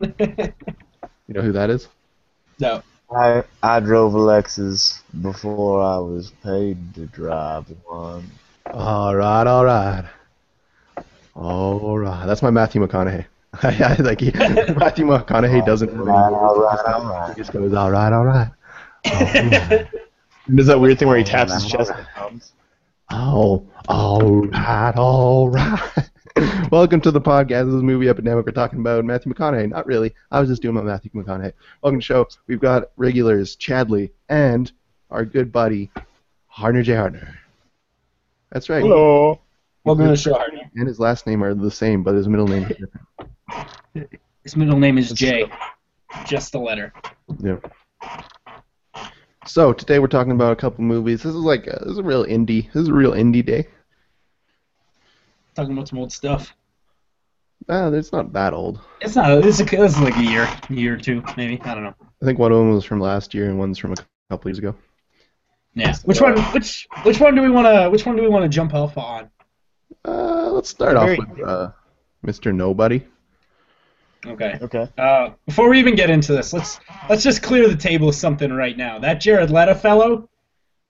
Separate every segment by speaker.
Speaker 1: You know who that is?
Speaker 2: no.
Speaker 3: I I drove a Lexus before I was paid to drive one.
Speaker 1: All right, all right, all right. That's my Matthew McConaughey. I like he, Matthew McConaughey doesn't.
Speaker 3: All right, all right, all
Speaker 1: He
Speaker 3: right.
Speaker 1: just goes all right, all right. All right.
Speaker 4: Does that weird thing where he taps his chest and hums?
Speaker 1: Oh, all right, all right. Welcome to the podcast. This is Movie Epidemic. We're talking about Matthew McConaughey. Not really. I was just doing my Matthew McConaughey. Welcome to the show. We've got regulars Chadley and our good buddy Hardner J. Hardner. That's right.
Speaker 4: Hello.
Speaker 2: Welcome to the show, Hardner.
Speaker 1: And his last name are the same, but his middle name is different.
Speaker 2: His middle name is Jay. Just the letter.
Speaker 1: Yeah. So today we're talking about a couple movies. This is like a, this is a real indie. This is a real indie day.
Speaker 2: Talking about some old stuff.
Speaker 1: Ah, it's not that old.
Speaker 2: It's not. It's, a, it's like a year, a year or two, maybe. I don't know.
Speaker 1: I think one of them was from last year and one's from a couple years ago.
Speaker 2: Yeah. Which one? Which which one do we want to? Which one do we want to jump off on?
Speaker 1: Uh, let's start off with uh, Mr. Nobody.
Speaker 2: Okay.
Speaker 3: Okay.
Speaker 2: Uh, before we even get into this, let's let's just clear the table with something right now. That Jared Leto fellow,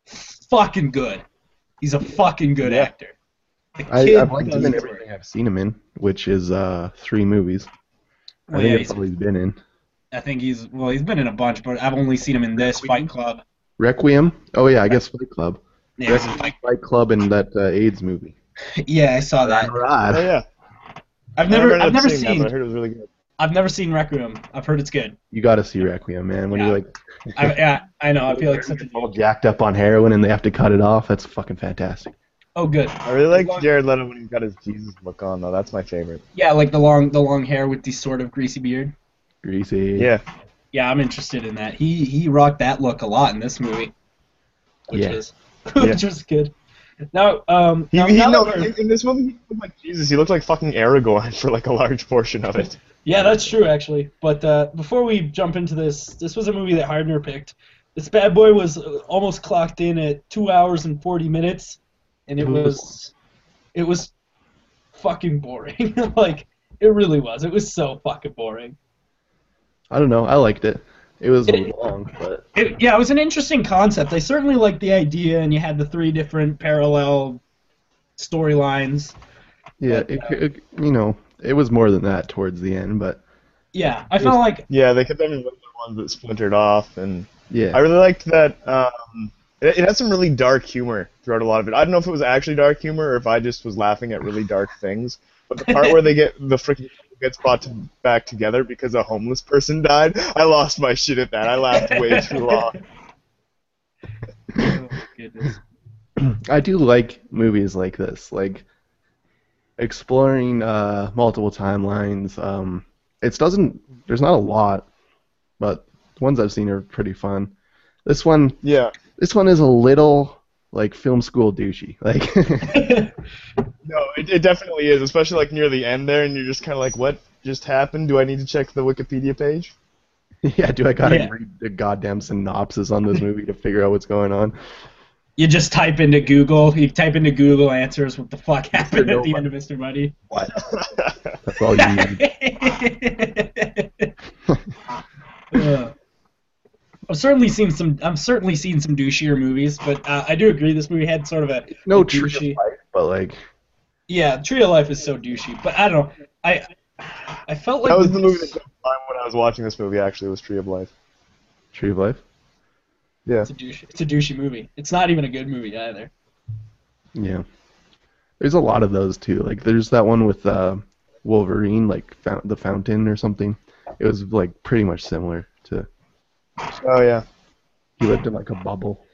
Speaker 2: fucking good. He's a fucking good
Speaker 3: Yeah.
Speaker 2: actor. The
Speaker 1: I,
Speaker 2: kid
Speaker 1: I've liked him in
Speaker 2: it.
Speaker 1: everything I've seen him in, which is uh, three movies. I
Speaker 2: Oh,
Speaker 1: think
Speaker 2: yeah,
Speaker 1: it's
Speaker 2: he's-
Speaker 1: all he's been in.
Speaker 2: I think he's well. He's been in a bunch, but I've only seen him in this Fight Club.
Speaker 1: Requiem. Oh yeah, I guess Fight Club.
Speaker 2: Yeah, he's in Fight-
Speaker 1: Fight Club and that uh, AIDS movie.
Speaker 2: yeah, I saw that.
Speaker 1: Right.
Speaker 4: Oh yeah.
Speaker 2: I've never, I've never
Speaker 4: seeing that,
Speaker 2: seen,
Speaker 4: but I heard it was really good.
Speaker 2: I've never seen Requiem. I've heard it's good.
Speaker 1: You got to see Requiem, man. When
Speaker 2: Yeah.
Speaker 1: you're like
Speaker 2: I, yeah, I know. I feel like such a
Speaker 1: all jacked up on heroin and they have to cut it off. That's fucking fantastic.
Speaker 2: Oh good.
Speaker 3: I really like Jared Leto when he's got his Jesus look on though. That's my favorite.
Speaker 2: Yeah, like the long, the long hair with the sort of greasy beard.
Speaker 1: Greasy.
Speaker 4: Yeah.
Speaker 2: Yeah, I'm interested in that. He he rocked that look a lot in this movie, which
Speaker 1: Yeah.
Speaker 2: is which was good. Now, um,
Speaker 4: He,
Speaker 2: now,
Speaker 4: he,
Speaker 2: now
Speaker 4: no,
Speaker 2: that
Speaker 4: in, in this movie, he looked like Jesus. He looked like fucking Aragorn for like a large portion of it.
Speaker 2: yeah, that's true actually. But uh, before we jump into this, this was a movie that Hardner picked. This bad boy was uh, almost clocked in at two hours and forty minutes, and it was it was fucking boring. like it really was. It was so fucking boring.
Speaker 1: I don't know. I liked it. It was
Speaker 2: It-
Speaker 1: long, but
Speaker 2: It, yeah, it was an interesting concept. I certainly liked the idea, and you had the three different parallel storylines.
Speaker 1: yeah,
Speaker 2: But,
Speaker 1: it,
Speaker 2: uh,
Speaker 1: it, you know, it was more than that towards the end. But
Speaker 2: Yeah, I felt like
Speaker 4: Yeah, they kept having little ones that splintered off, and
Speaker 1: yeah,
Speaker 4: I really liked that. Um, it, it had some really dark humor throughout a lot of it. I don't know if it was actually dark humor or if I just was laughing at really dark things. But the part where they get the freaking gets brought to, back together because a homeless person died, I lost my shit at that. I laughed way too long.
Speaker 2: oh, goodness.
Speaker 1: I do like movies like this, like exploring uh, multiple timelines. Um, it doesn't. There's not a lot, but the ones I've seen are pretty fun. This one,
Speaker 4: Yeah.
Speaker 1: This one is a little like film school douchey. Like,
Speaker 4: No, it, it definitely is, especially like near the end there, and you're just kind of like, what just happened? Do I need to check the Wikipedia page?
Speaker 1: yeah, do I gotta
Speaker 2: Yeah.
Speaker 1: read the goddamn synopsis on this movie to figure out what's going on?
Speaker 2: you just type into Google. You type into Google answers. What the fuck happened at the
Speaker 1: Nobody.
Speaker 2: end of Mr. Money?
Speaker 1: What? That's all you need.
Speaker 2: Uh, I've certainly seen some. I've certainly seen some douchier movies, but uh, I do agree this movie had sort of a
Speaker 1: No
Speaker 2: a
Speaker 1: tree
Speaker 2: douchey.
Speaker 1: of life, but like,
Speaker 2: Yeah, Tree of Life is so douchey, but I don't know. I I felt like
Speaker 4: that was the movie that jumped when I was watching this movie. Actually, was Tree of Life.
Speaker 1: tree of life.
Speaker 4: Yeah.
Speaker 2: It's a douchey. It's a douchey movie. It's not even a good movie either.
Speaker 1: Yeah. There's a lot of those too. Like there's that one with uh, Wolverine, like fount- the fountain or something. It was like pretty much similar to
Speaker 4: Oh yeah.
Speaker 1: he lived in like a bubble.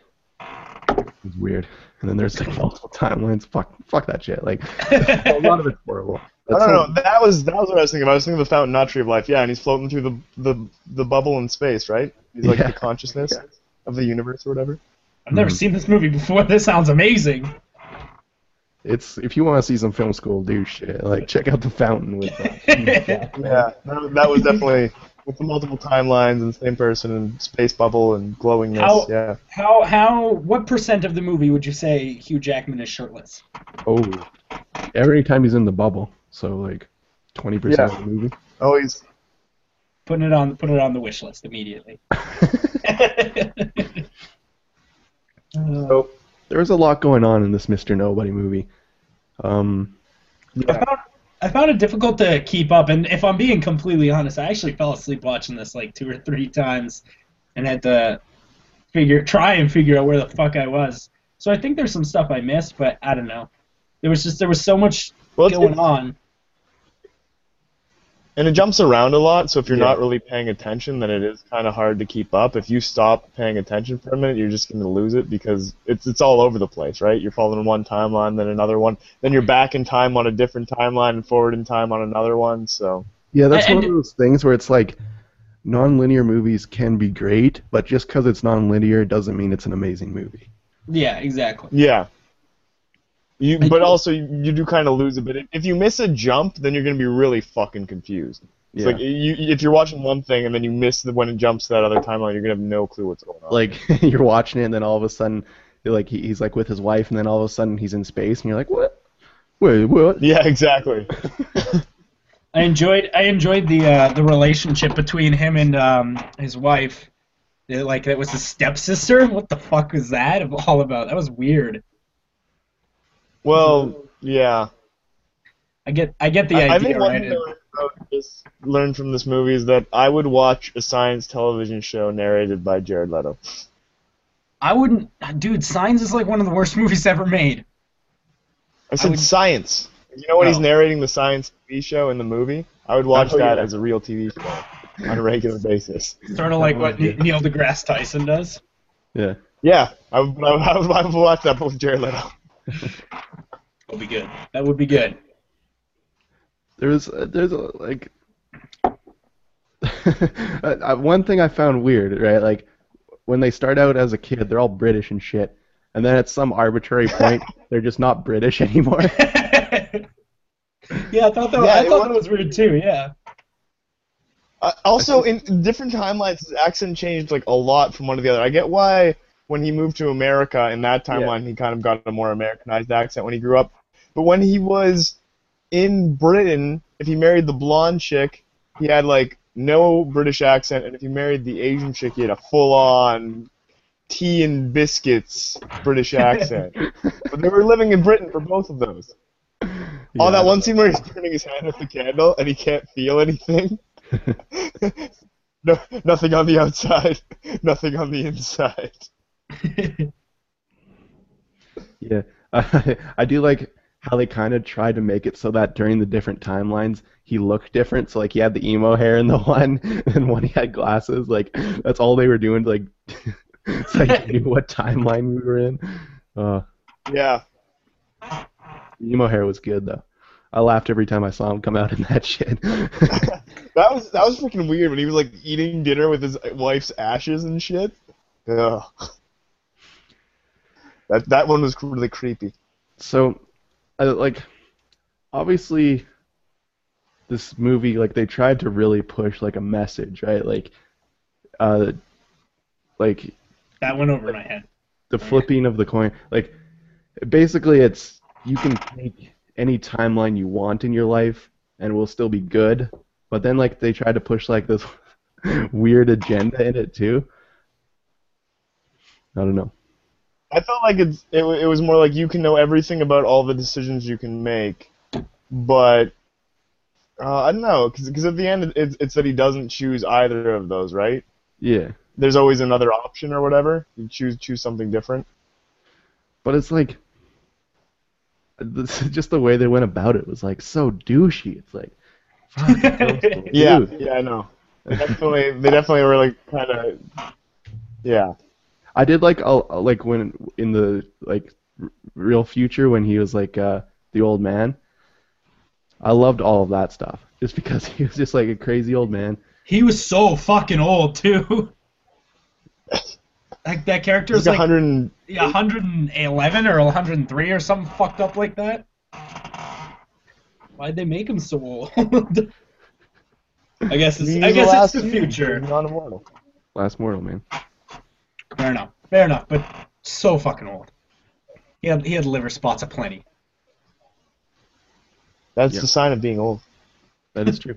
Speaker 1: It was weird. And then there's like multiple timelines. Fuck, fuck that shit. Like a lot of it's horrible.
Speaker 4: I don't
Speaker 1: all-
Speaker 4: know. That was that was what I was thinking. about. I was thinking of the fountain, not Tree of Life. Yeah, and he's floating through the the, the bubble in space, right? He's like
Speaker 1: Yeah.
Speaker 4: the consciousness
Speaker 1: Yeah.
Speaker 4: of the universe or whatever.
Speaker 2: I've never
Speaker 1: Mhm.
Speaker 2: seen this movie before. This sounds amazing.
Speaker 1: It's if you want to see some film school douche shit, like check out the fountain with. Uh,
Speaker 4: Yeah, that, that was definitely with the multiple timelines and same person and space bubble and glowingness.
Speaker 2: How-
Speaker 4: Yeah.
Speaker 2: How how what percent of the movie would you say Hugh Jackman is shirtless?
Speaker 1: oh, every time he's in the bubble, so like twenty percent
Speaker 4: Yeah.
Speaker 1: of the movie.
Speaker 4: Oh, he's
Speaker 2: putting it on putting it on the wish list immediately. Uh,
Speaker 1: So there was a lot going on in this Mr. Nobody movie. Um,
Speaker 2: I found I found it difficult to keep up, and if I'm being completely honest, I actually fell asleep watching this like two or three times, and had to figure try and figure out where the fuck I was. So I think there's some stuff I missed, but I don't know. There was just there was so much
Speaker 4: Well,
Speaker 2: going on.
Speaker 4: And it jumps around a lot. So if you're
Speaker 1: Yeah.
Speaker 4: not really paying attention, then it is kind of hard to keep up. If you stop paying attention for a minute, you're just going to lose it because it's it's all over the place, right? You're following one timeline, then another one, then you're back in time on a different timeline and forward in time on another one. So
Speaker 1: yeah, that's
Speaker 2: And-
Speaker 1: one of those things where it's like non-linear movies can be great, but just because it's non-linear doesn't mean it's an amazing movie.
Speaker 2: Yeah, exactly.
Speaker 4: yeah. You, but
Speaker 2: do-
Speaker 4: also you, you do kind of lose it. But if- if you miss a jump, then you're going to be really fucking confused. It's
Speaker 1: Yeah.
Speaker 4: like you, if you're watching one thing and then you miss the, when it jumps to that other timeline, you're gonna have no clue what's going on.
Speaker 1: like you're watching it, and then all of a sudden, like he, he's like with his wife, and then all of a sudden he's in space, and you're like, what? Wait, what?
Speaker 4: yeah, exactly.
Speaker 2: I enjoyed I enjoyed the uh, the relationship between him and um, his wife. It, like that was his stepsister. What the fuck was that all about? That was weird.
Speaker 4: Well, yeah.
Speaker 2: I get I get the
Speaker 4: I, I
Speaker 2: idea.
Speaker 4: think one
Speaker 2: right?
Speaker 4: thing I learned, learned from this movie is that I would watch a science television show narrated by Jared Leto.
Speaker 2: I wouldn't, dude. Signs is like one of the worst movies ever made.
Speaker 4: I said
Speaker 2: would-
Speaker 4: science. You know when he's
Speaker 2: Oh.
Speaker 4: narrating the science TV show in the movie? I would watch
Speaker 1: Oh,
Speaker 4: that as a real TV show on a regular basis.
Speaker 2: Sort of like what Neil deGrasse Tyson does.
Speaker 1: Yeah.
Speaker 4: Yeah, I would, I would, I would watch that with Jared Leto.
Speaker 2: That would be good. That would be good.
Speaker 1: There's uh, there's a, like uh, one thing I found weird, right? Like when they start out as a kid, they're all British and shit, and then at some arbitrary point, they're just not British anymore.
Speaker 2: yeah, I thought that.
Speaker 4: Yeah,
Speaker 2: I
Speaker 4: it
Speaker 2: thought
Speaker 4: was-
Speaker 2: that was weird too. Yeah.
Speaker 4: Uh, also, in different timelines, his accent changed like a lot from one to the other. I get why when he moved to America in that timeline, he kind of got a more Americanized accent when he grew up. But when he was in Britain, if he married the blonde chick, he had like no British accent, and if he married the Asian chick, he had a full-on tea and biscuits British accent. but they were living in Britain for both of those. Oh,
Speaker 1: Yeah.
Speaker 4: that one scene where he's burning his hand with the candle and he can't feel anything. no, nothing on the outside, nothing on the inside.
Speaker 1: Yeah, I, I do like how they kind of tried to make it so that during the different timelines he looked different. So like he had the emo hair in the one, and one he had glasses. Like that's all they were doing. to, Like so you knew what timeline we were in. Uh,
Speaker 4: Yeah,
Speaker 1: emo hair was good though. I laughed every time I saw him come out in that shit.
Speaker 4: that was that was freaking weird when he was like eating dinner with his wife's ashes and shit. Ugh. That that one was really creepy.
Speaker 1: so, I, like, obviously, this movie, like, they tried to really push like a message, right? Like, uh, like
Speaker 2: that went over my head.
Speaker 1: the flipping of the coin. Like, basically, it's you can take any timeline you want in your life, and it will still be good. But then, like, they tried to push like this weird agenda in it too. I don't know.
Speaker 4: I felt like it's it, it was more like you can know everything about all the decisions you can make, but uh, I don't know because at the end it's it's that he doesn't choose either of those, right?
Speaker 1: Yeah,
Speaker 4: There's always another option or whatever. You choose choose something different.
Speaker 1: but it's like this, just the way they went about it was like so douchey. It's like, fuck,
Speaker 4: Yeah, yeah, I know. They definitely they definitely were like kind of yeah.
Speaker 1: I did like uh, like when in the like r- real future when he was like uh, the old man. I loved all of that stuff just because he was just like a crazy old man.
Speaker 2: He was so fucking old too. Like that character
Speaker 4: He's
Speaker 2: was like
Speaker 4: 100
Speaker 2: 111 or 103 or something fucked up like that. Why'd they make him so old? I guess it's,
Speaker 4: he's
Speaker 2: I guess
Speaker 4: last
Speaker 2: it's the future.
Speaker 4: He's not immortal.
Speaker 1: Last mortal man.
Speaker 2: Fair enough. Fair enough. But so fucking old. He had he had liver spots aplenty.
Speaker 4: That's
Speaker 1: Yeah.
Speaker 4: the sign of being old.
Speaker 1: That is true.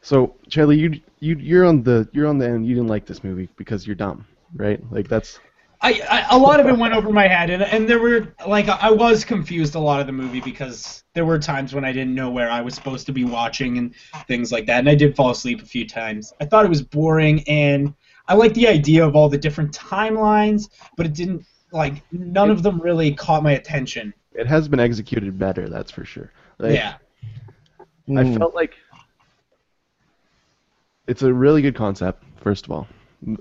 Speaker 1: So, Charlie, you you you're on the you're on the end. You didn't like this movie because you're dumb, right? Like that's
Speaker 2: I, I a lot of it went over my head, and and there were like I was confused a lot of the movie because there were times when I didn't know where I was supposed to be watching and things like that, and I did fall asleep a few times. I thought it was boring, and I like the idea of all the different timelines, but it didn't like none of them really caught my attention.
Speaker 1: it has been executed better. That's for sure. Like,
Speaker 2: yeah,
Speaker 1: I
Speaker 3: Hmm.
Speaker 1: felt like it's a really good concept. First of all,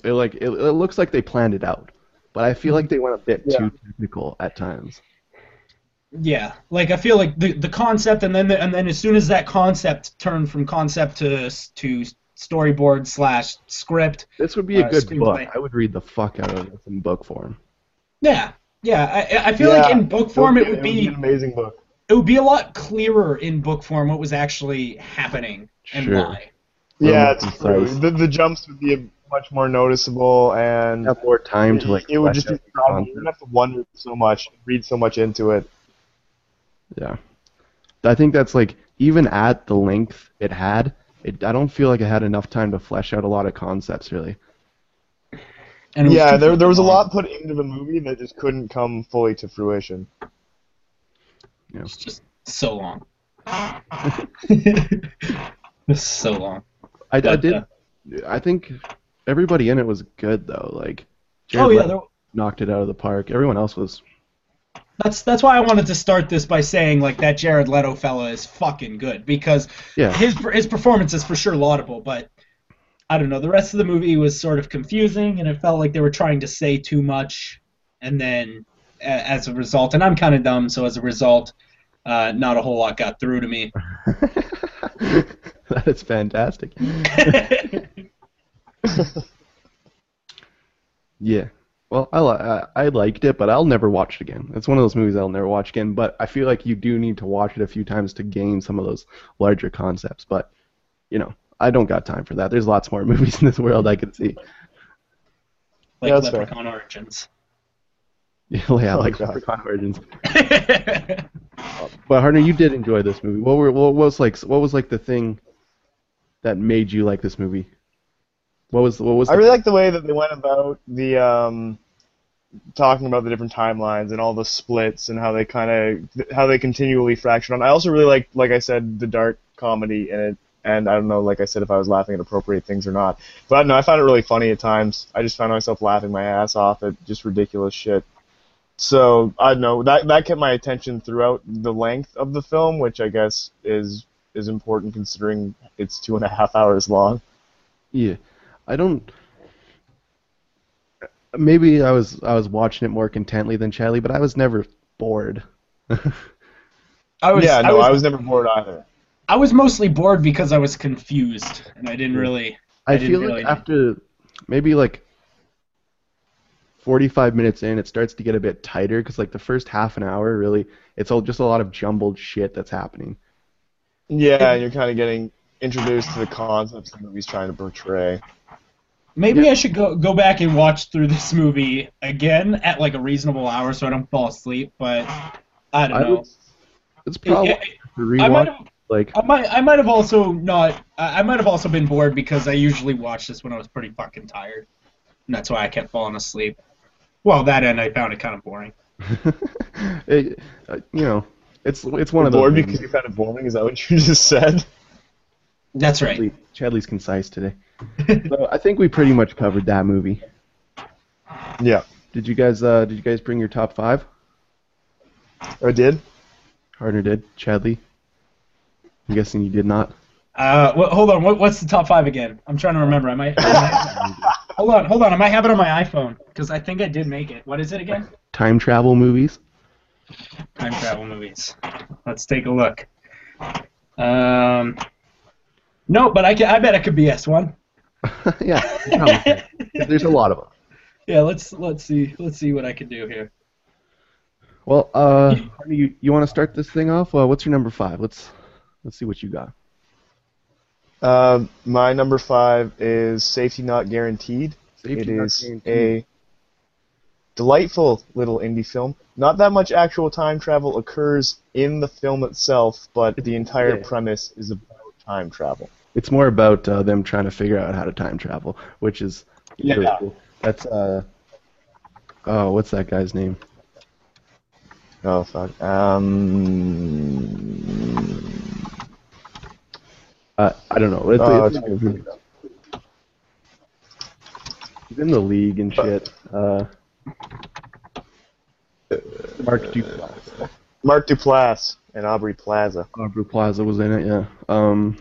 Speaker 1: it, like it, it looks like they planned it out, but I feel like they went a bit
Speaker 4: Yeah.
Speaker 1: too technical at times.
Speaker 2: yeah. Like I feel like the the concept, and then the, and then as soon as that concept turned from concept to to storyboard slash script,
Speaker 1: This would be a
Speaker 2: Uh,
Speaker 1: good
Speaker 2: screenplay.
Speaker 1: book. I would read the fuck out of this in book form.
Speaker 2: yeah, yeah. I, I feel like in book form it would
Speaker 4: an
Speaker 2: be
Speaker 4: amazing book.
Speaker 2: it would be a lot clearer in book form what was actually happening and
Speaker 1: Sure.
Speaker 2: why.
Speaker 1: little
Speaker 4: Yeah, it's true. The, the jumps would be much more noticeable, and
Speaker 1: Have more time to like.
Speaker 4: it would just be
Speaker 1: out the
Speaker 4: you
Speaker 1: concept.
Speaker 4: wouldn't have to wonder so much, read so much into it.
Speaker 1: Yeah. I think that's like even at the length it had, it, I don't feel like I had enough time to flesh out a lot of concepts really.
Speaker 2: And
Speaker 4: Yeah, there there was a lot put into the movie that just couldn't come fully to fruition.
Speaker 2: It's just so long. it's so long.
Speaker 1: I, I did.
Speaker 2: uh,
Speaker 1: I think everybody in it was good though. Like Jared
Speaker 2: oh yeah,
Speaker 1: Leto
Speaker 2: there,
Speaker 1: knocked it out of the park. Everyone else was.
Speaker 2: That's that's why I wanted to start this by saying like that Jared Leto fella is fucking good because
Speaker 1: Yeah.
Speaker 2: his his performance is for sure laudable, but I don't know. The rest of the movie was sort of confusing, and it felt like they were trying to say too much, and then a as a result, and I'm kind of dumb, so as a result, uh, not a whole lot got through to me.
Speaker 1: that is fantastic. Yeah. Well, I, li- I I liked it, but I'll never watch it again. It's one of those movies I'll never watch again. But I feel like you do need to watch it a few times to gain some of those larger concepts. But you know, I don't got time for that. There's lots more movies in this world I could see.
Speaker 2: like
Speaker 4: Yeah, that's fair.
Speaker 2: Leprechaun Origins.
Speaker 1: yeah,
Speaker 4: Oh,
Speaker 1: like
Speaker 4: God.
Speaker 1: Leprechaun Origins. But Hardner, you did enjoy this movie. What were what was like what was like the thing that made you like this movie? What was what was
Speaker 4: I really like the way that they went about the um, talking about the different timelines and all the splits and how they kind of how they continually fractured on. I also really like, like I said, the dark comedy in it. And I don't know, like I said, if I was laughing at appropriate things or not. But no, I found it really funny at times. I just found myself laughing my ass off at just ridiculous shit. So I don't know that that kept my attention throughout the length of the film, which I guess is is important considering it's two and a half hours long.
Speaker 1: Yeah, I don't. Maybe I was I was watching it more contently than Charlie, but I was never bored.
Speaker 2: I was,
Speaker 4: yeah, no,
Speaker 2: I was,
Speaker 4: I was never bored either.
Speaker 2: I was mostly bored because I was confused and I didn't mm-hmm. really.
Speaker 1: I,
Speaker 2: I didn't
Speaker 1: feel
Speaker 2: really
Speaker 1: like after maybe like 45 minutes in, it starts to get a bit tighter because like the first half an hour, really, it's all just a lot of jumbled shit that's happening.
Speaker 4: Yeah, and you're kind of getting introduced to the concepts the movie's trying to portray.
Speaker 2: Maybe I should go go back and watch through this movie again at like a reasonable hour so I don't fall asleep. But I don't
Speaker 1: I
Speaker 2: know.
Speaker 1: would, it's probably
Speaker 2: I-
Speaker 1: to
Speaker 2: I might
Speaker 1: rewatch.
Speaker 2: have,
Speaker 1: Like
Speaker 2: I might I might have also not I I might have also been bored because I usually watch this when I was pretty fucking tired, and that's why I kept falling asleep. Well, that end I found it kind of boring.
Speaker 1: it, uh, you know, it's it's one of
Speaker 4: bored
Speaker 1: those.
Speaker 4: because you found it boring. Is that what you just said?
Speaker 2: That's right.
Speaker 1: Chadley, Chadley's concise today. so I think we pretty much covered that movie.
Speaker 4: Yeah,
Speaker 1: Did you guys uh, did you guys bring your top five?
Speaker 4: I did.
Speaker 1: Harder did. Chadley. I'm guessing you did not.
Speaker 2: Uh, what, hold on. What, what's the top five again? I'm trying to remember. I might. I might- hold on, hold on. I might have it on my iPhone because I think I did make it. What is it again?
Speaker 1: Time travel movies.
Speaker 2: Time travel movies. Let's take a look. Um, no, but I can. I bet I could BS one.
Speaker 1: yeah, there's a lot of them.
Speaker 2: Yeah, let's let's see let's see what I can do here.
Speaker 1: Well, uh, you you want to start this thing off? Uh, what's your number five? Let's let's see what you got.
Speaker 4: Uh, my number five is Safety Not Guaranteed.
Speaker 1: Safety
Speaker 4: it
Speaker 1: Not
Speaker 4: is
Speaker 1: Guaranteed.
Speaker 4: a delightful little indie film. Not that much actual time travel occurs in the film itself, but the entire
Speaker 1: Yeah.
Speaker 4: premise is about time travel.
Speaker 1: It's more about uh, them trying to figure out how to time travel, which is really
Speaker 4: Yeah.
Speaker 1: cool. That's uh, oh, what's that guy's name?
Speaker 3: Oh fuck. Um.
Speaker 1: Uh, I don't know. It's,
Speaker 3: Oh,
Speaker 1: it's,
Speaker 3: it's
Speaker 1: he's in the league and shit. Uh, Mark Duplass.
Speaker 4: Mark Duplass and Aubrey Plaza.
Speaker 1: Aubrey Plaza was in it. Yeah. Um,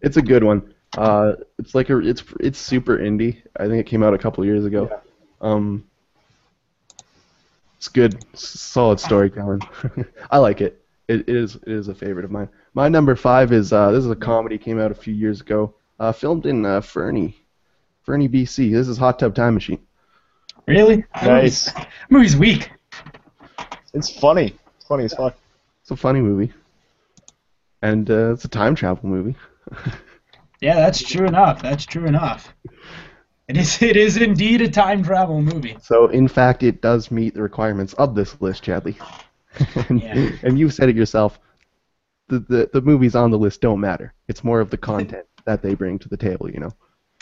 Speaker 1: it's a good one. Uh, it's like a it's it's super indie. I think it came out a couple years ago. Um, it's good, s- solid storytelling. I like it. it. It is it is a favorite of mine. My number five is uh, this is a comedy came out a few years ago. Uh, filmed in uh, Fernie, Fernie, BC. This is Hot Tub Time Machine.
Speaker 2: Really? That movie's-
Speaker 4: Nice.
Speaker 2: movie's weak.
Speaker 4: It's funny. It's funny as fuck.
Speaker 1: It's a funny movie, and uh, it's a time travel movie.
Speaker 2: Yeah, that's true enough. That's true enough. It is. It is indeed a time travel movie.
Speaker 1: So, in fact, it does meet the requirements of this list, Chadley. and,
Speaker 2: Yeah.
Speaker 1: and you've said it yourself. The, the the movies on the list don't matter. It's more of the content that they bring to the table, you know.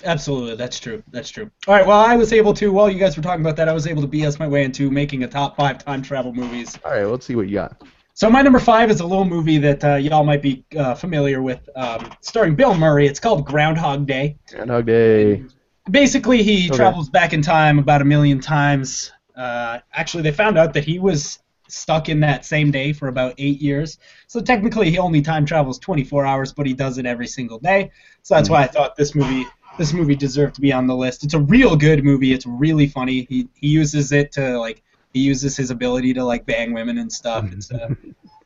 Speaker 2: Absolutely, that's true. That's true. All right. Well, I was able to. While you guys were talking about that, I was able to BS my way into making a top five time travel movies.
Speaker 1: All right, let's see what you got.
Speaker 2: So my number five is a little movie that uh, y'all might be uh, familiar with, um, starring Bill Murray. It's called Groundhog Day.
Speaker 1: Groundhog Day.
Speaker 2: Basically, he
Speaker 1: Okay.
Speaker 2: travels back in time about a million times. Uh, actually, they found out that he was stuck in that same day for about eight years. So technically, he only time travels 24 hours, but he does it every single day. So that's why I thought this movie this movie deserved to be on the list. It's a real good movie. It's really funny. He he uses it to like he uses his ability to like bang women and stuff. It's, uh,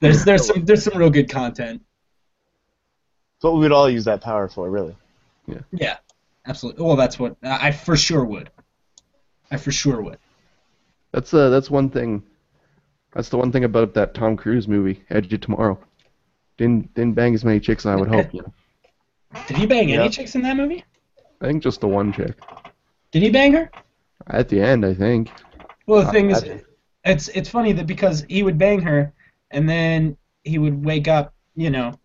Speaker 2: there's there's some there's some real good content.
Speaker 4: It's what we would all use that power for, really.
Speaker 2: Yeah, absolutely. Well, that's what I for sure would. I for sure would.
Speaker 1: That's uh that's one thing. That's the one thing about that Tom Cruise movie, Edge of Tomorrow. Didn't didn't bang as many chicks as I would hope. You know.
Speaker 2: Did he bang any
Speaker 4: Yeah.
Speaker 2: chicks in that movie?
Speaker 1: I think just the one chick
Speaker 2: Did he bang her?
Speaker 1: at the end. I think.
Speaker 2: Well, the thing is, it's it's funny that because he would bang her, and then he would wake up. You know,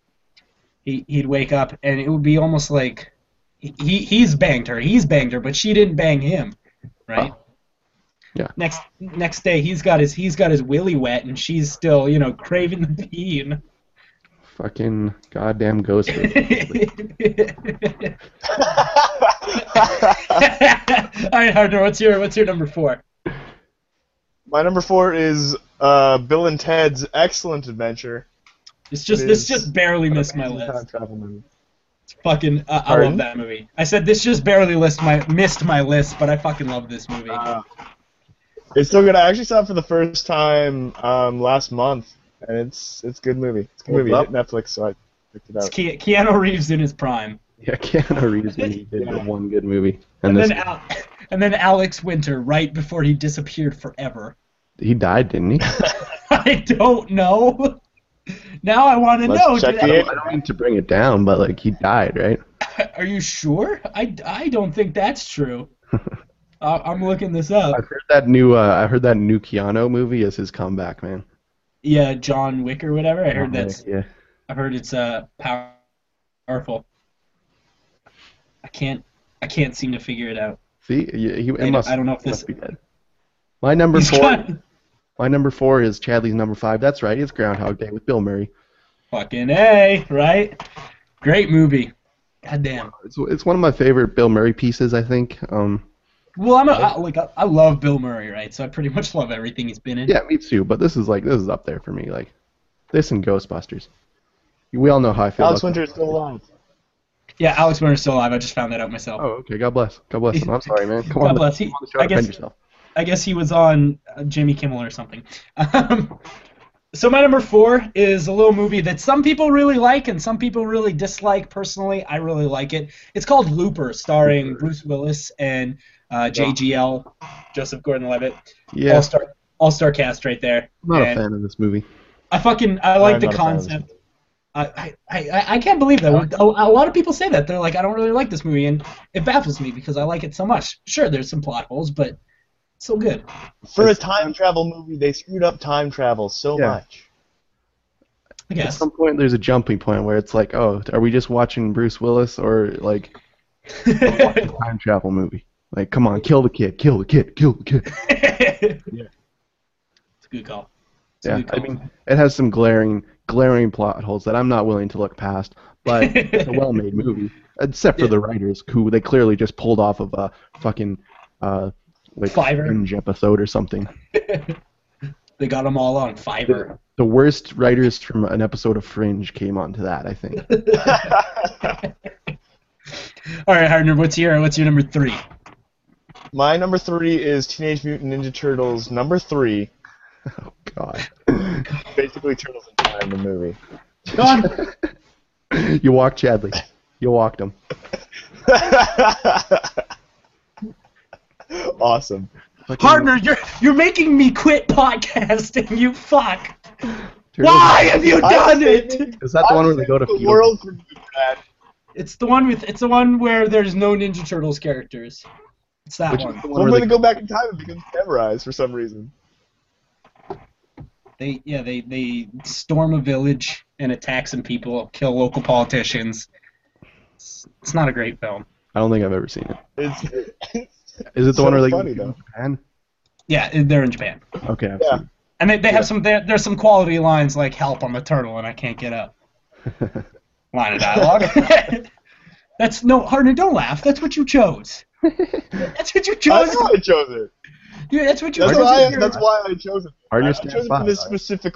Speaker 2: he he'd wake up, and it would be almost like he he- he's banged her, he's banged her, but she didn't bang him, right?
Speaker 1: Oh. Yeah.
Speaker 2: Next next day, he's got his he's got his willy wet, and she's still you know craving the bean.
Speaker 1: Fucking goddamn ghost.
Speaker 2: All right, Hardner, what's your what's your number four?
Speaker 4: My number four is uh, Bill and Ted's Excellent Adventure.
Speaker 2: It's just
Speaker 4: It
Speaker 2: this just barely missed my list.
Speaker 4: Time travel movie.
Speaker 2: Fucking, uh, I love that movie. I said this just barely list my missed my list, but I fucking love this movie.
Speaker 4: Uh, it's so good. I actually saw it for the first time um, last month, and it's it's a good movie. It's a good movie. It Netflix, so I picked it
Speaker 2: up.
Speaker 4: it's.
Speaker 2: Ke- Keanu Reeves in his prime,
Speaker 1: Yeah, Keanu Reeves when he did
Speaker 4: Yeah.
Speaker 1: one good movie,
Speaker 2: and,
Speaker 1: and, this
Speaker 2: then Al- and then Alex Winter right before he disappeared forever.
Speaker 1: he died, didn't he?
Speaker 2: I don't know. Now I want to
Speaker 4: Let's
Speaker 2: know.
Speaker 4: check
Speaker 2: Did
Speaker 4: the-
Speaker 1: I don't mean to bring it down, but like he died, right?
Speaker 2: Are you sure? I, I don't think that's true. uh, I'm looking this up.
Speaker 1: I've heard that new uh, I heard that new Keanu movie is his comeback, man.
Speaker 2: Yeah, John Wick or whatever. I heard that's
Speaker 1: yeah.
Speaker 2: I heard it's uh pow- powerful. I can't I can't seem to figure it out.
Speaker 1: See, he, he it
Speaker 2: I-
Speaker 1: must.
Speaker 2: I don't know if this-
Speaker 1: must be dead. My number
Speaker 2: He's
Speaker 1: four.
Speaker 2: got
Speaker 1: My number four is Chadley's number five. That's right. It's Groundhog Day with Bill Murray.
Speaker 2: fucking a right. Great movie. God damn.
Speaker 1: It's it's one of my favorite Bill Murray pieces. I think. Um,
Speaker 2: Well, I'm a, I, like I, I love Bill Murray, right? So I pretty much love everything he's been in.
Speaker 1: yeah, me too. But this is like this is up there for me. Like this and Ghostbusters. We all know how I feel.
Speaker 4: Alex
Speaker 1: about
Speaker 4: Winter is still alive.
Speaker 2: Yeah, Alex Winter's still alive. I just found that out myself.
Speaker 1: Oh, okay. God bless. God bless him. I'm sorry, man. Come
Speaker 2: God
Speaker 1: on.
Speaker 2: bless. He- I guess-
Speaker 1: yourself.
Speaker 2: I guess he was on uh, Jimmy Kimmel or something. Um, so my number four is a little movie that some people really like and some people really dislike. Personally, I really like it. It's called Looper, starring Bruce Willis and uh, JGL, Joseph Gordon-Levitt.
Speaker 1: Yeah,
Speaker 2: All star, all star cast right there.
Speaker 1: I'm not a fan of this movie.
Speaker 2: I fucking I like
Speaker 4: I'm
Speaker 2: the
Speaker 4: not a fan of this
Speaker 2: concept. I, I, I, I can't believe that. A, a lot of people say that. They're like, I don't really like this movie, and it baffles me because I like it so much. Sure, there's some plot holes, but so good.
Speaker 4: For a time travel movie, they screwed up time travel so
Speaker 1: Yeah.
Speaker 4: much.
Speaker 2: I
Speaker 1: At some point, there's a jumping point where it's like, oh, are we just watching Bruce Willis or like a time travel movie? Like, come on, kill the kid, kill the kid, kill the kid. yeah.
Speaker 2: It's a good call. It's
Speaker 1: Yeah,
Speaker 2: good
Speaker 1: I mean, it has some glaring, glaring plot holes that I'm not willing to look past. But it's a well-made movie, except for
Speaker 2: Yeah.
Speaker 1: the writers, who they clearly just pulled off of a fucking uh, like
Speaker 2: Fiverr.
Speaker 1: Fringe episode or something.
Speaker 2: they got them all on Fiverr.
Speaker 1: The worst writers from an episode of Fringe came onto that, I think.
Speaker 2: All right, Hardner, what's your what's your number three?
Speaker 4: My number three is Teenage Mutant Ninja Turtles number three.
Speaker 1: Oh God.
Speaker 4: basically Turtles in Time, the movie.
Speaker 2: Go
Speaker 1: you walked Chadley. You walked him.
Speaker 4: awesome.
Speaker 1: Fucking
Speaker 2: Hardner, you're you're making me quit podcasting. You fuck.
Speaker 1: Turtles-
Speaker 2: Why have you
Speaker 4: I'm
Speaker 2: done it?
Speaker 4: saving-
Speaker 1: Is that the one where they go to
Speaker 4: the world for you, Brad.
Speaker 2: It's the one with it's the one where there's no Ninja Turtles characters. It's that
Speaker 1: Which
Speaker 2: one.
Speaker 1: is the
Speaker 4: One
Speaker 1: one
Speaker 4: where
Speaker 1: where
Speaker 4: they
Speaker 1: they
Speaker 4: go back in time and become samurais for some reason.
Speaker 2: They yeah they they storm a village and attack some people, kill local politicians. It's, it's not a great film.
Speaker 1: I don't think I've ever seen it.
Speaker 4: It's,
Speaker 1: Is it the
Speaker 4: So
Speaker 1: one where they
Speaker 4: funny,
Speaker 1: go
Speaker 4: though.
Speaker 1: to Japan?
Speaker 2: Yeah, they're in Japan,
Speaker 1: Okay, I've
Speaker 4: Yeah.
Speaker 1: seen
Speaker 2: and they, they
Speaker 4: Yeah.
Speaker 2: have some there, there's some quality lines like "Help, I'm a turtle and I can't get up." Line of dialogue. That's no Hardner. Don't laugh. That's what you chose. That's what you
Speaker 4: I
Speaker 2: chose.
Speaker 4: know I chose it.
Speaker 2: Yeah, that's what you
Speaker 4: That's
Speaker 2: chose.
Speaker 4: why. That's why I chose it.
Speaker 1: Hardner
Speaker 4: I
Speaker 1: stands
Speaker 4: chose it for this specific.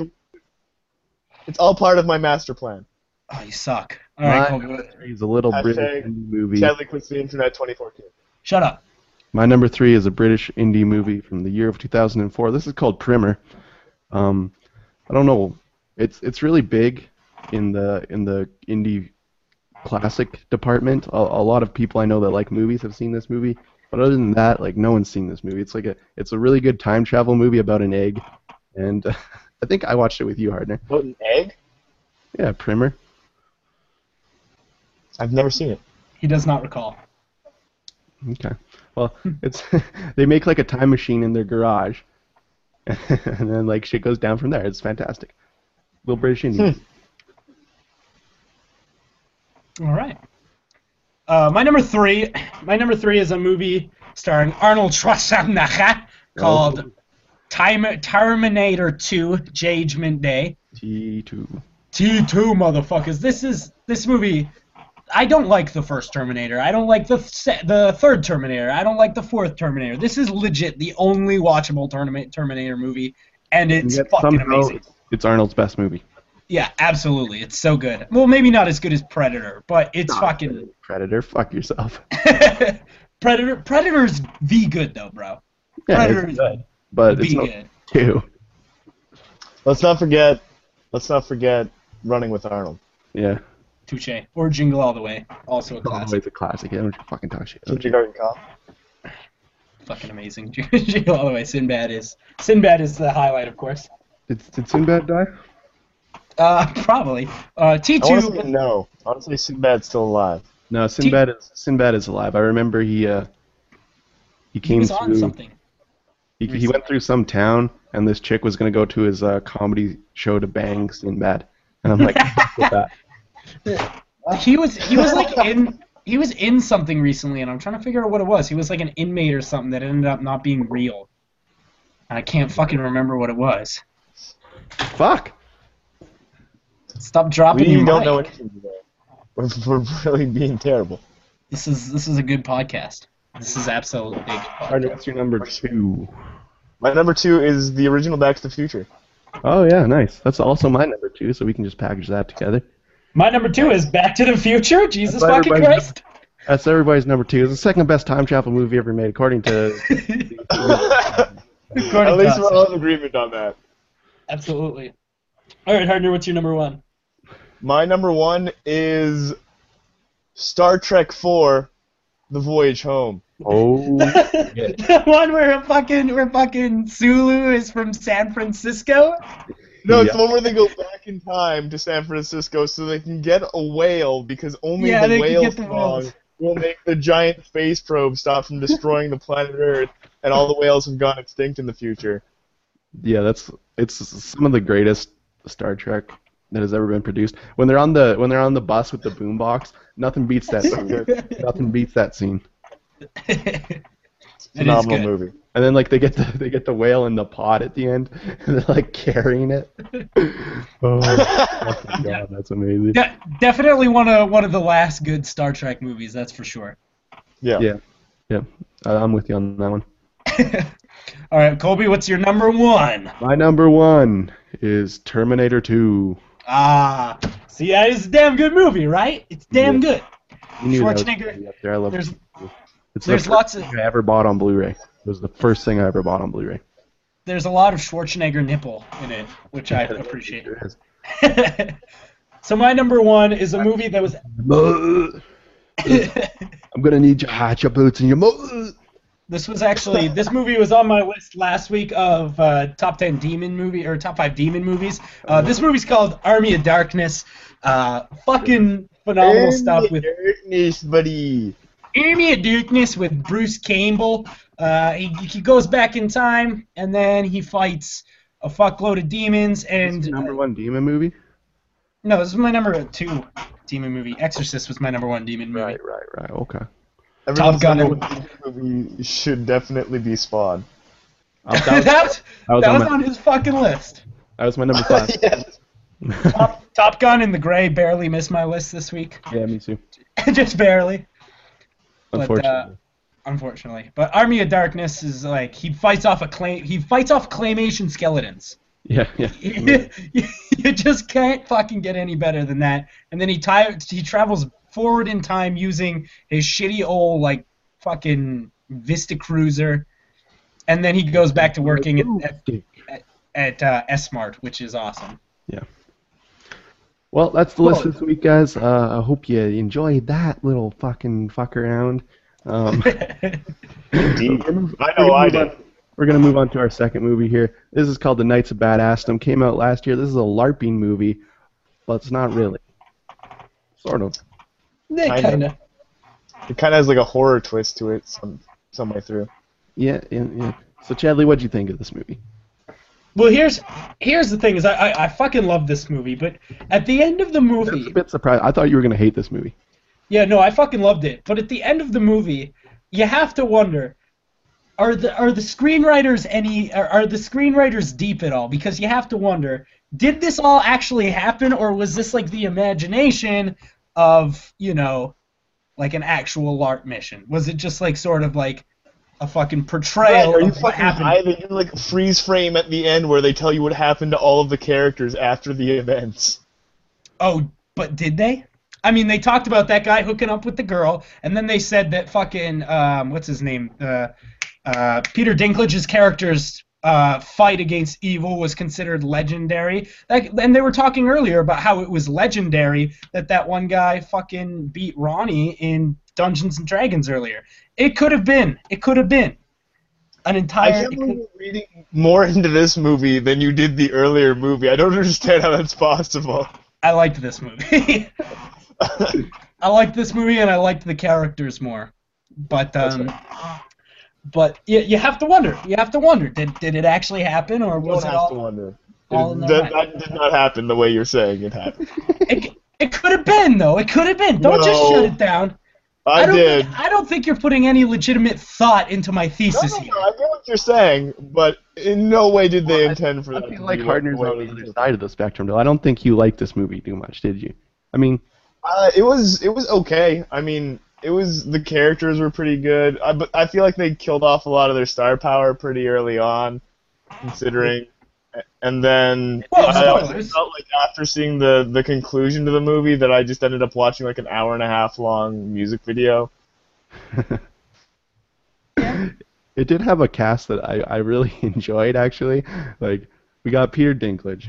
Speaker 4: It's all part of my master plan.
Speaker 2: Oh, you suck. All right,
Speaker 1: My
Speaker 2: Colby,
Speaker 1: number three is a little
Speaker 4: Hashtag
Speaker 1: British indie movie.
Speaker 4: Chadley quits the internet 2014.
Speaker 2: shut up.
Speaker 1: My number three is a British indie movie from the year of 2004. This is called Primer. Um, I don't know. It's it's really big in the in the indie classic department. A, a lot of people I know that like movies have seen this movie, but other than that, like no one's seen this movie. It's like a it's a really good time travel movie about an egg, and I think I watched it with you, Hardner.
Speaker 4: What an egg?
Speaker 1: Yeah, Primer.
Speaker 4: I've never seen it.
Speaker 2: He does not recall.
Speaker 1: Okay. Well, it's they make like a time machine in their garage, and then like shit goes down from there. It's fantastic. Little British Indian.
Speaker 2: All right. Uh, my number three. My number three is a movie starring Arnold Schwarzenegger called oh. Time Terminator 2: Judgment Day.
Speaker 1: T two.
Speaker 2: T2 motherfuckers. This is this movie. I don't like the first Terminator. I don't like the se- the third Terminator. I don't like the fourth Terminator. This is legit the only watchable tournament Terminator movie, and it's fucking
Speaker 1: somehow
Speaker 2: amazing.
Speaker 1: It's Arnold's best movie.
Speaker 2: Yeah, absolutely. It's so good. Well, maybe not as good as Predator, but it's fucking
Speaker 1: Predator. Fuck yourself.
Speaker 2: Predator. Predator's the good though, bro.
Speaker 1: Yeah,
Speaker 2: Predator is
Speaker 1: good, but it's
Speaker 2: good.
Speaker 1: Too.
Speaker 4: Let's not forget. Let's not forget Running with Arnold.
Speaker 1: Yeah.
Speaker 2: Touche. Or Jingle All the Way, also a
Speaker 1: Always
Speaker 2: classic.
Speaker 1: a classic. Yeah, don't you fucking talk shit.
Speaker 4: Kindergarten Cop.
Speaker 2: Fucking amazing. Jingle All the Way. Sinbad is Sinbad is the highlight, of course.
Speaker 1: Did, did Sinbad die?
Speaker 2: Uh, probably. Uh, T
Speaker 4: I want to say
Speaker 2: two.
Speaker 4: no. Honestly, Sinbad's still alive.
Speaker 1: No, Sinbad is Sinbad is alive. I remember he uh he
Speaker 2: He
Speaker 1: came
Speaker 2: was on
Speaker 1: through.
Speaker 2: something.
Speaker 1: He, he went through some town, and this chick was gonna go to his uh, comedy show to bang Sinbad, and I'm like, fuck with that.
Speaker 2: He was he was like in he was in something recently, and I'm trying to figure out what it was. He was like an inmate or something that ended up not being real. And I can't fucking remember what it was.
Speaker 1: Fuck.
Speaker 2: Stop dropping
Speaker 4: We
Speaker 2: your
Speaker 4: don't
Speaker 2: mic.
Speaker 4: know anything today. We're, we're really being terrible.
Speaker 2: This is this is a good podcast. This is absolutely a good
Speaker 1: Hardner,
Speaker 2: podcast.
Speaker 1: what's your number two?
Speaker 4: My number two is the original Back to the Future.
Speaker 1: Oh yeah, nice. That's also my number two, so we can just package that together.
Speaker 2: My number two is Back to the Future. Jesus
Speaker 1: That's
Speaker 2: fucking
Speaker 1: everybody's-
Speaker 2: Christ.
Speaker 1: That's everybody's number two. It's the second best time travel movie ever made, according to.
Speaker 4: At
Speaker 2: According
Speaker 4: least
Speaker 2: to
Speaker 4: we're all in agreement on that.
Speaker 2: Absolutely. All right, Hardner, what's your number one?
Speaker 4: My number one is Star Trek IV: The Voyage Home.
Speaker 1: oh.
Speaker 2: the one where fucking where fucking Sulu is from San Francisco.
Speaker 4: No, it's
Speaker 1: Yeah.
Speaker 4: the one where they go back in time to San Francisco so they can get a whale because only
Speaker 2: Yeah,
Speaker 4: the whale song will make the giant space probe stop from destroying the planet Earth, and all the whales have gone extinct in the future.
Speaker 1: Yeah, that's it's some of the greatest Star Trek that has ever been produced. When they're on the when they're on the bus with the boombox, nothing beats that scene. nothing beats that scene.
Speaker 2: It is
Speaker 4: Phenomenal movie.
Speaker 1: And then like they get the they get the whale in the pod at the end, and they're like carrying it. oh, my god, that's amazing.
Speaker 2: De- definitely one of one of the last good Star Trek movies. That's for sure.
Speaker 4: Yeah.
Speaker 1: Yeah. Yeah, I'm with you on that one.
Speaker 2: All right, Colby, what's your number one?
Speaker 1: My number one is Terminator 2.
Speaker 2: Ah, see, that is a damn good movie, right? It's damn
Speaker 1: Yeah.
Speaker 2: good. Schwarzenegger,
Speaker 1: there. I love
Speaker 2: There's
Speaker 1: it. It's
Speaker 2: there's
Speaker 1: the
Speaker 2: lots of
Speaker 1: thing I ever bought on Blu-ray. It was the first thing I ever bought on Blu-ray.
Speaker 2: there's a lot of Schwarzenegger nipple in it, which I appreciate. So my number one is a movie that was.
Speaker 1: I'm gonna need your hot your boots and your mo.
Speaker 2: This was actually this movie was on my list last week of uh, top ten demon movie or top five demon movies. Uh, this movie's called Army of Darkness. Uh, fucking phenomenal stuff with
Speaker 4: Darkness, buddy.
Speaker 2: Army of Darkness with Bruce Campbell. Uh, he, he goes back in time and then he fights a fuckload of demons. And
Speaker 1: number one demon movie.
Speaker 2: no, this is my number two demon movie. Exorcist was my number one demon movie.
Speaker 1: Right, right, right. Okay.
Speaker 4: Everyone's
Speaker 2: Gun
Speaker 4: number
Speaker 2: and-
Speaker 4: one movie should definitely be Spawn.
Speaker 1: Uh, that,
Speaker 2: that,
Speaker 1: was,
Speaker 2: was,
Speaker 1: that was
Speaker 2: that
Speaker 1: on
Speaker 2: was
Speaker 1: my,
Speaker 2: on his fucking list.
Speaker 1: that was my number five.
Speaker 4: yes.
Speaker 2: Top, Top Gun and The Gray barely missed my list this week.
Speaker 1: yeah, me too.
Speaker 2: Just barely. But, uh,
Speaker 1: Unfortunately.
Speaker 2: Unfortunately. But Army of Darkness is like he fights off a claim he fights off claymation skeletons.
Speaker 1: yeah, yeah.
Speaker 2: you, you just can't fucking get any better than that. And then he ti- he travels forward in time using his shitty old like fucking Vista Cruiser, and then he goes back to working at at, at uh, S Mart, which is awesome. Yeah.
Speaker 1: Well, that's the list
Speaker 2: Cool.
Speaker 1: this week, guys. Uh, I hope you enjoyed that little fucking fuck around. Um,
Speaker 4: Indeed.
Speaker 1: we're
Speaker 4: I know
Speaker 1: gonna
Speaker 4: I
Speaker 1: move
Speaker 4: did.
Speaker 1: on- We're gonna move on to our second movie here. This is called The Knights of Badassdom. Came out last year. This is a LARPing movie, but it's not really. Sort of.
Speaker 2: Yeah,
Speaker 4: Kinda.
Speaker 2: kinda.
Speaker 4: It kind of has like a horror twist to it some some way through.
Speaker 1: Yeah, yeah, yeah. So Chadley, what'd you think of this movie?
Speaker 2: Well, here's here's the thing: is I, I I fucking love this movie, but at the end of the
Speaker 1: I was
Speaker 2: movie,
Speaker 1: a bit surprised. I thought you were gonna hate this movie.
Speaker 2: Yeah, no, I fucking loved it. But at the end of the movie, you have to wonder: are the are the screenwriters any are, are the screenwriters deep at all? Because you have to wonder: did this all actually happen, or was this like the imagination of you know, like an actual LARP mission? Was it just like sort of like a fucking portrayal
Speaker 4: are you
Speaker 2: of
Speaker 4: fucking
Speaker 2: happened?
Speaker 4: high? Like a freeze frame at the end where they tell you what happened to all of the characters after the events.
Speaker 2: Oh, but did they? I mean, they talked about that guy hooking up with the girl, and then they said that fucking um, what's his name? Uh, uh, Peter Dinklage's character's uh, fight against evil was considered legendary. Like, and they were talking earlier about how it was legendary that that one guy fucking beat Ronnie in Dungeons and Dragons earlier. It could have been. It could have been an
Speaker 4: I
Speaker 2: entire.
Speaker 4: can't believe
Speaker 2: could-
Speaker 4: reading more into this movie than you did the earlier movie. I don't understand how that's possible.
Speaker 2: I liked this movie. I liked this movie and I liked the characters more. But um, but you, you have to wonder. You have to wonder. Did did it actually happen or
Speaker 4: You
Speaker 2: was
Speaker 4: don't
Speaker 2: it
Speaker 4: have to wonder.
Speaker 2: all in
Speaker 4: It- that, that did not happen the way you're saying it happened.
Speaker 2: It, it could have been though. It could have been. Don't just shut it down.
Speaker 4: I,
Speaker 2: don't
Speaker 4: did.
Speaker 2: Think, I don't think you're putting any legitimate thought into my
Speaker 4: No,
Speaker 2: thesis
Speaker 4: no,
Speaker 2: here.
Speaker 4: no, I get what you're saying, but in no way did they
Speaker 1: Well, I-
Speaker 4: intend for
Speaker 1: I
Speaker 4: that
Speaker 1: feel
Speaker 4: to
Speaker 1: like
Speaker 4: be what-
Speaker 1: Hardner's
Speaker 4: what
Speaker 1: on the other side of the spectrum, though. I don't think you liked this movie too much, did you? I mean,
Speaker 4: Uh, it was it was okay. I mean, it was the characters were pretty good. I, but I feel like they killed off a lot of their star power pretty early on, considering. And then
Speaker 2: Well,
Speaker 4: I also
Speaker 2: spoilers.
Speaker 4: felt like after seeing the the conclusion to the movie that I just ended up watching like an hour and a half long music video. yeah.
Speaker 1: it did have a cast that I, I really enjoyed, actually. Like, we got Peter Dinklage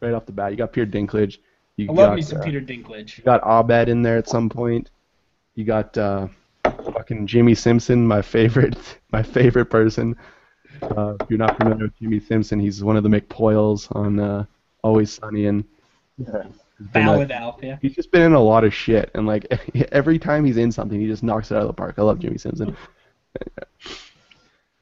Speaker 1: right off the bat. You got Peter Dinklage. You
Speaker 2: I love
Speaker 1: got,
Speaker 2: me some
Speaker 1: uh,
Speaker 2: Peter Dinklage.
Speaker 1: You got Abed in there at some point. You got uh, fucking Jimmi Simpson, my favorite, my favorite person. Uh, if you're not familiar with Jimmi Simpson, he's one of the McPoyles on uh, Always Sunny, and he's been,
Speaker 2: Ballad Alpha.
Speaker 1: he's just been in a lot of shit, and like every time he's in something, he just knocks it out of the park. I love Jimmi Simpson.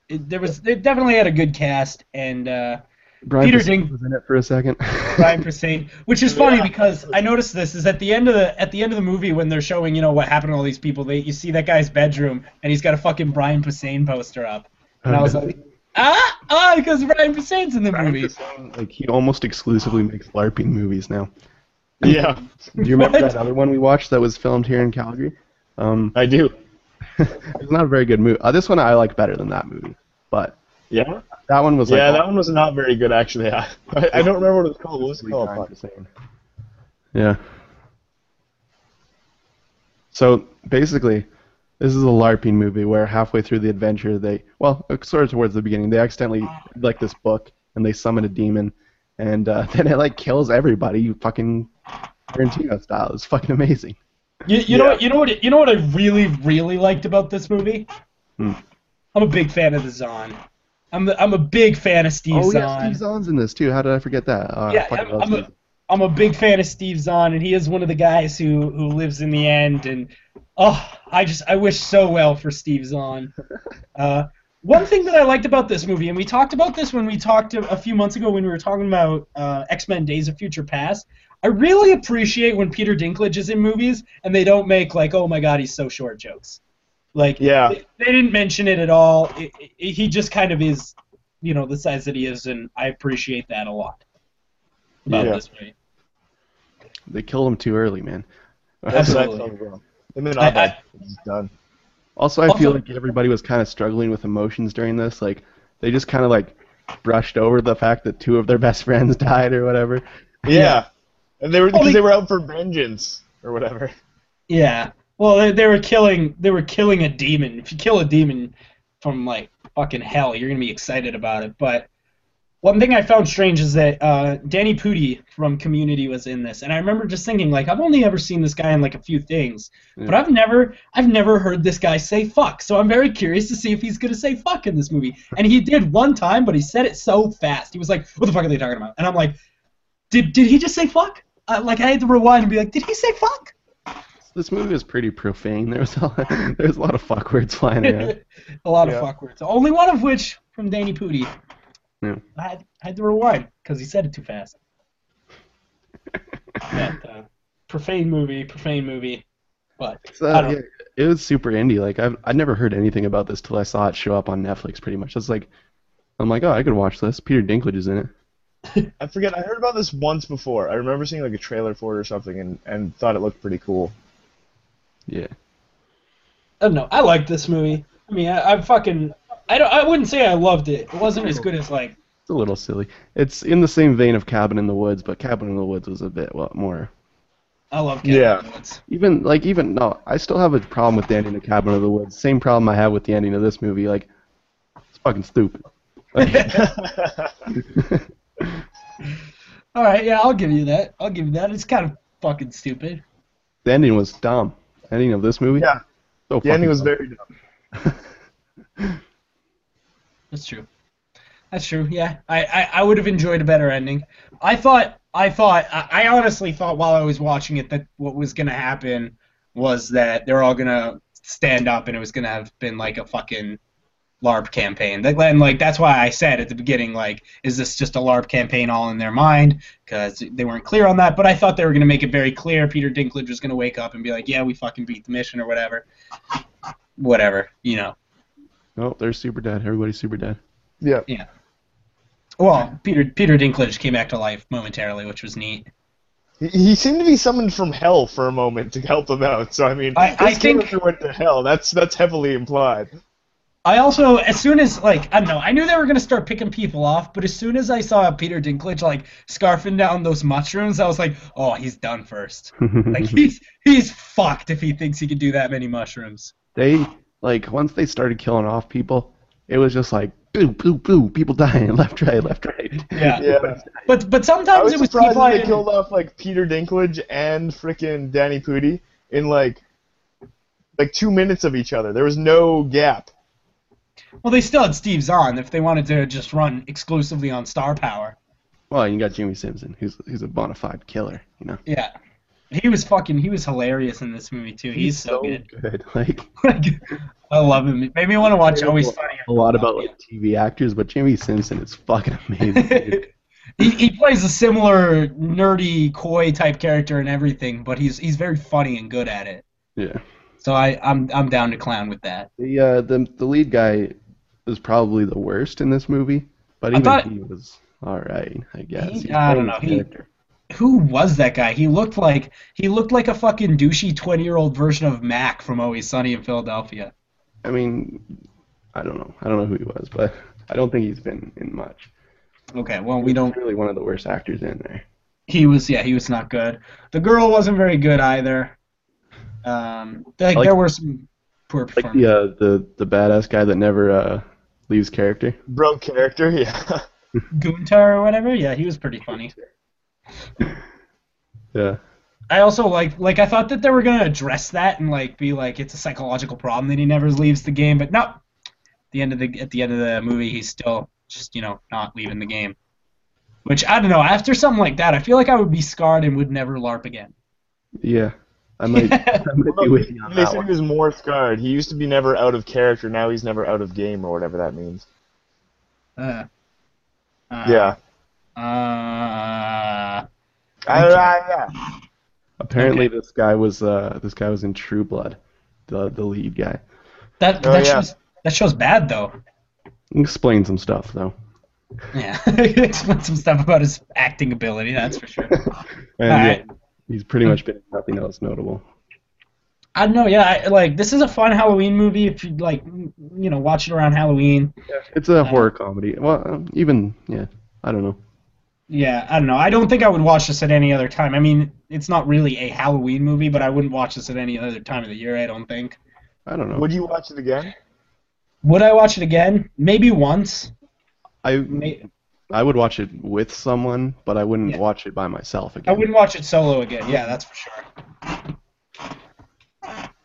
Speaker 2: It, there was they definitely had a good cast and uh,
Speaker 1: Brian
Speaker 2: Peter
Speaker 1: Posehn
Speaker 2: Dink-
Speaker 1: was in it for a second.
Speaker 2: Brian Posehn, which is funny because I noticed this is at the end of the at the end of the movie when they're showing you know what happened to all these people. They you see that guy's bedroom and he's got a fucking Brian Posehn poster up, and I was like, ah ah because Brian Posehn's in the
Speaker 1: Brian
Speaker 2: movie.
Speaker 1: Posehn, like he almost exclusively makes LARPing movies now.
Speaker 4: Yeah,
Speaker 1: Do you remember
Speaker 2: What?
Speaker 1: that other one we watched that was filmed here in Calgary? Um,
Speaker 4: I do.
Speaker 1: it's not a very good movie. Uh, this one I like better than that movie, but
Speaker 4: Yeah.
Speaker 1: that one was like
Speaker 4: Yeah, that one was not very good actually. I, I don't remember what it was called. What was it called?
Speaker 1: Yeah. So basically, this is a LARPing movie where halfway through the adventure, they well, uh, sort of towards the beginning, they accidentally like this book and they summon a demon, and uh, then it like kills everybody, you fucking Tarantino style. It's fucking amazing.
Speaker 2: You, you know what you know what you know what I really really liked about this movie?
Speaker 1: Hmm.
Speaker 2: I'm a big fan of the Zahn. I'm the, I'm a big fan of Steve
Speaker 1: oh
Speaker 2: Zahn.
Speaker 1: yeah, Steve Zahn's in this too. How did I forget that? Uh,
Speaker 2: Yeah, I'm, I'm a, I'm a big fan of Steve Zahn, and he is one of the guys who who lives in the end. And oh, I just I wish so well for Steve Zahn. Uh, one thing that I liked about this movie, and we talked about this when we talked a, a few months ago when we were talking about uh, X Men: Days of Future Past. I really appreciate when Peter Dinklage is in movies and they don't make like, oh my god, he's so short jokes. Like,
Speaker 4: Yeah.
Speaker 2: they, they didn't mention it at all. It, it, he just kind of is, you know, the size that he is, and I appreciate that a lot about
Speaker 4: Yeah.
Speaker 2: this movie.
Speaker 1: They killed him too early, man.
Speaker 4: That's what I
Speaker 2: Absolutely.
Speaker 4: thought as well. Him and
Speaker 2: I- I-
Speaker 4: It's done.
Speaker 1: Also, I
Speaker 2: Also-
Speaker 1: feel like everybody was kind of struggling with emotions during this. Like, they just kind of like brushed over the fact that two of their best friends died or whatever.
Speaker 4: Yeah. And they were
Speaker 2: Well,
Speaker 4: because
Speaker 2: they-
Speaker 4: they were out for vengeance or whatever.
Speaker 2: Yeah. Well, they, they were killing. They were killing a demon. If you kill a demon from like fucking hell, you're gonna be excited about it. But one thing I found strange is that uh, Danny Pudi from Community was in this, and I remember just thinking like I've only ever seen this guy in like a few things, but I've never I've never heard this guy say fuck. So I'm very curious to see if he's gonna say fuck in this movie. And he did one time, but he said it so fast. He was like, "What the fuck are they talking about?" And I'm like, "Did did he just say fuck?" Uh, like I had to rewind and be like, "Did he say fuck?"
Speaker 1: This movie was pretty profane. There was a, there was a lot of fuck words flying around.
Speaker 2: a lot
Speaker 4: Yeah.
Speaker 2: of fuck words. Only one of which from Danny Pudi.
Speaker 1: Yeah.
Speaker 2: I had, I had to rewind because he said it too fast. That, uh, profane movie, profane movie. But
Speaker 1: It's, uh,
Speaker 2: I don't-
Speaker 1: yeah, it was super indie. Like I've I never heard anything about this till I saw it show up on Netflix. Pretty much, it's like I'm like, oh, I could watch this. Peter Dinklage is in it.
Speaker 4: I forget. I heard about this once before. I remember seeing like a trailer for it or something, and, and thought it looked pretty cool.
Speaker 1: Yeah.
Speaker 2: I don't know. I like this movie. I mean, I, I fucking. I don't. I wouldn't say I loved it. It wasn't as good as like.
Speaker 1: It's a little silly. It's in the same vein of Cabin in the Woods, but Cabin in the Woods was a bit well, more.
Speaker 2: I love Cabin
Speaker 4: Yeah.
Speaker 2: in the Woods.
Speaker 1: Even like even no, I still have a problem with the ending of Cabin in the Woods. Same problem I have with the ending of this movie. Like, it's fucking stupid. Like,
Speaker 2: All right, yeah, I'll give you that. I'll give you that. It's kind of fucking stupid.
Speaker 1: the ending was dumb. The ending of this movie.
Speaker 4: Yeah.
Speaker 1: So
Speaker 4: The ending was
Speaker 1: dumb.
Speaker 4: very dumb.
Speaker 2: That's true. That's true. Yeah, I, I, I would have enjoyed a better ending. I thought I thought I, I honestly thought while I was watching it that what was gonna happen was that they're all gonna stand up and it was gonna have been like a fucking LARP campaign. And like that's why I said at the beginning like, is this just a LARP campaign all in their mind? Because they weren't clear on that. But I thought they were gonna make it very clear. Peter Dinklage was gonna wake up and be like, yeah, we fucking beat the mission or whatever. Whatever, you know.
Speaker 1: Oh, they're super dead. Everybody's super dead.
Speaker 4: Yeah. Yeah.
Speaker 2: Well, Peter Peter Dinklage came back to life momentarily, which was neat.
Speaker 4: He, he seemed to be summoned from hell for a moment to help them out. So I mean,
Speaker 2: I- I
Speaker 4: his
Speaker 2: think-
Speaker 4: character went to hell. That's that's heavily implied.
Speaker 2: I also, as soon as like I don't know, I knew they were gonna start picking people off, but as soon as I saw Peter Dinklage like scarfing down those mushrooms, I was like, oh, he's done first. Like he's he's fucked if he thinks he can do that many mushrooms.
Speaker 1: they like once they started killing off people, it was just like boo boo boo, people dying left right left right.
Speaker 2: Yeah.
Speaker 4: Yeah.
Speaker 2: But but
Speaker 4: I
Speaker 2: sometimes
Speaker 4: was
Speaker 2: it was
Speaker 4: surprised
Speaker 2: people
Speaker 4: they
Speaker 2: didn't-
Speaker 4: killed off like Peter Dinklage and frickin' Danny Pudi in like like two minutes of each other. There was no gap.
Speaker 2: Well, they still had Steve Zahn if they wanted to just run exclusively on star power.
Speaker 1: Well, you got Jimmi Simpson, who's who's a bona fide killer. You know.
Speaker 2: Yeah. He was fucking. He was hilarious in this movie too. He's, so, good. good.
Speaker 1: Like
Speaker 2: I love him. Made me want to watch Always Funny.
Speaker 1: a lot about like TV actors, but Jimmi Simpson is fucking amazing.
Speaker 2: he, he plays a similar nerdy, coy type character and everything, but he's he's very funny and good at it.
Speaker 1: Yeah.
Speaker 2: So I I'm I'm down to clown with that.
Speaker 1: The uh, the the lead guy is probably the worst in this movie, but even
Speaker 2: thought-
Speaker 1: he was all right, I guess.
Speaker 2: He- I don't know, he- Who was that guy? He looked like he looked like a fucking douchey twenty year old version of Mac from Always Sunny in Philadelphia.
Speaker 1: I mean, I don't know. I don't know who he was, but I don't think he's been in much.
Speaker 2: Okay, well we don't.
Speaker 1: Really one of the worst actors in there.
Speaker 2: He was yeah he was not good. The girl wasn't very good either. Um, like,
Speaker 1: like-
Speaker 2: there were some poor
Speaker 1: Like
Speaker 2: performances.
Speaker 1: the uh, the the badass guy that never uh, leaves character.
Speaker 4: Broke character, yeah.
Speaker 2: Guntar or whatever. Yeah, he was pretty funny.
Speaker 1: Yeah.
Speaker 2: I also like like I thought that they were gonna address that and like be like it's a psychological problem that he never leaves the game, but no. At the end of the at the end of the movie, he's still just you know not leaving the game. Which I don't know. After something like that, I feel like I would be scarred and would never LARP again.
Speaker 1: Yeah. I might, I might be with you on
Speaker 4: they
Speaker 1: that
Speaker 4: said
Speaker 1: one.
Speaker 4: he was more scarred. He used to be never out of character. Now he's never out of game or whatever that means.
Speaker 2: Uh, uh,
Speaker 4: yeah.
Speaker 2: Uh,
Speaker 4: Uh, yeah.
Speaker 1: Apparently, this guy was uh, this guy was in True Blood, the the lead guy.
Speaker 2: that
Speaker 4: Oh,
Speaker 2: that
Speaker 4: yeah.
Speaker 2: shows that shows bad though.
Speaker 1: Explain some stuff though.
Speaker 2: Yeah, explain some stuff about his acting ability. That's for sure.
Speaker 1: And
Speaker 2: Alright.
Speaker 1: yeah, he's pretty much been in nothing else notable.
Speaker 2: I don't know. Yeah, I, like this is a fun Halloween movie if you like, you know, watch it around Halloween.
Speaker 1: It's a horror comedy. Well, um, even yeah, I don't know.
Speaker 2: Yeah, I don't know. I don't think I would watch this at any other time. I mean, it's not really a Halloween movie, but I wouldn't watch this at any other time of the year. I don't think.
Speaker 1: I don't know.
Speaker 4: Would you watch it again?
Speaker 2: Would I watch it again? Maybe once.
Speaker 1: I
Speaker 2: May-
Speaker 1: I would watch it with someone, but I wouldn't
Speaker 2: Yeah.
Speaker 1: watch it by myself again.
Speaker 2: I wouldn't watch it solo again. Yeah, that's for sure.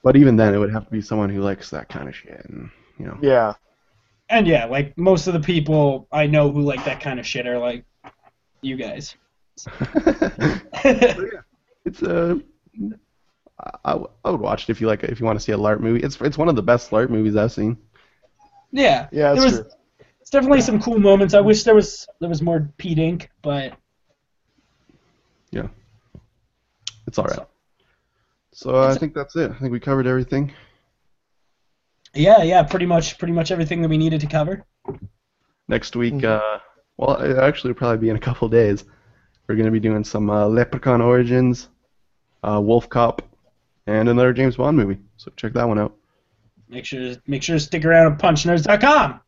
Speaker 1: But even then, it would have to be someone who likes that kind of shit, and you know.
Speaker 4: Yeah.
Speaker 2: And yeah, like most of the people I know who like that kind of shit are like you guys.
Speaker 1: it's uh, I, I I would watch it if you like if you want to see a LARP movie. It's it's one of the best LARP movies I've seen.
Speaker 2: yeah.
Speaker 4: Yeah,
Speaker 2: there was
Speaker 4: true.
Speaker 2: It's definitely some cool moments. I wish there was there was more Pete Ink, but yeah,
Speaker 1: It's all right. So uh, I think that's it. I think we covered everything.
Speaker 2: yeah, yeah, pretty much pretty much everything that we needed to cover.
Speaker 1: Next week, uh, well, it actually will probably be in a couple days. We're gonna be doing some uh, Leprechaun Origins, uh, Wolf Cop, and another James Bond movie. So check that one out.
Speaker 2: Make sure make sure to stick around at punchnerds.com.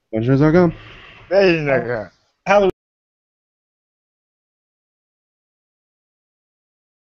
Speaker 4: Hey, nigga.
Speaker 2: Halloween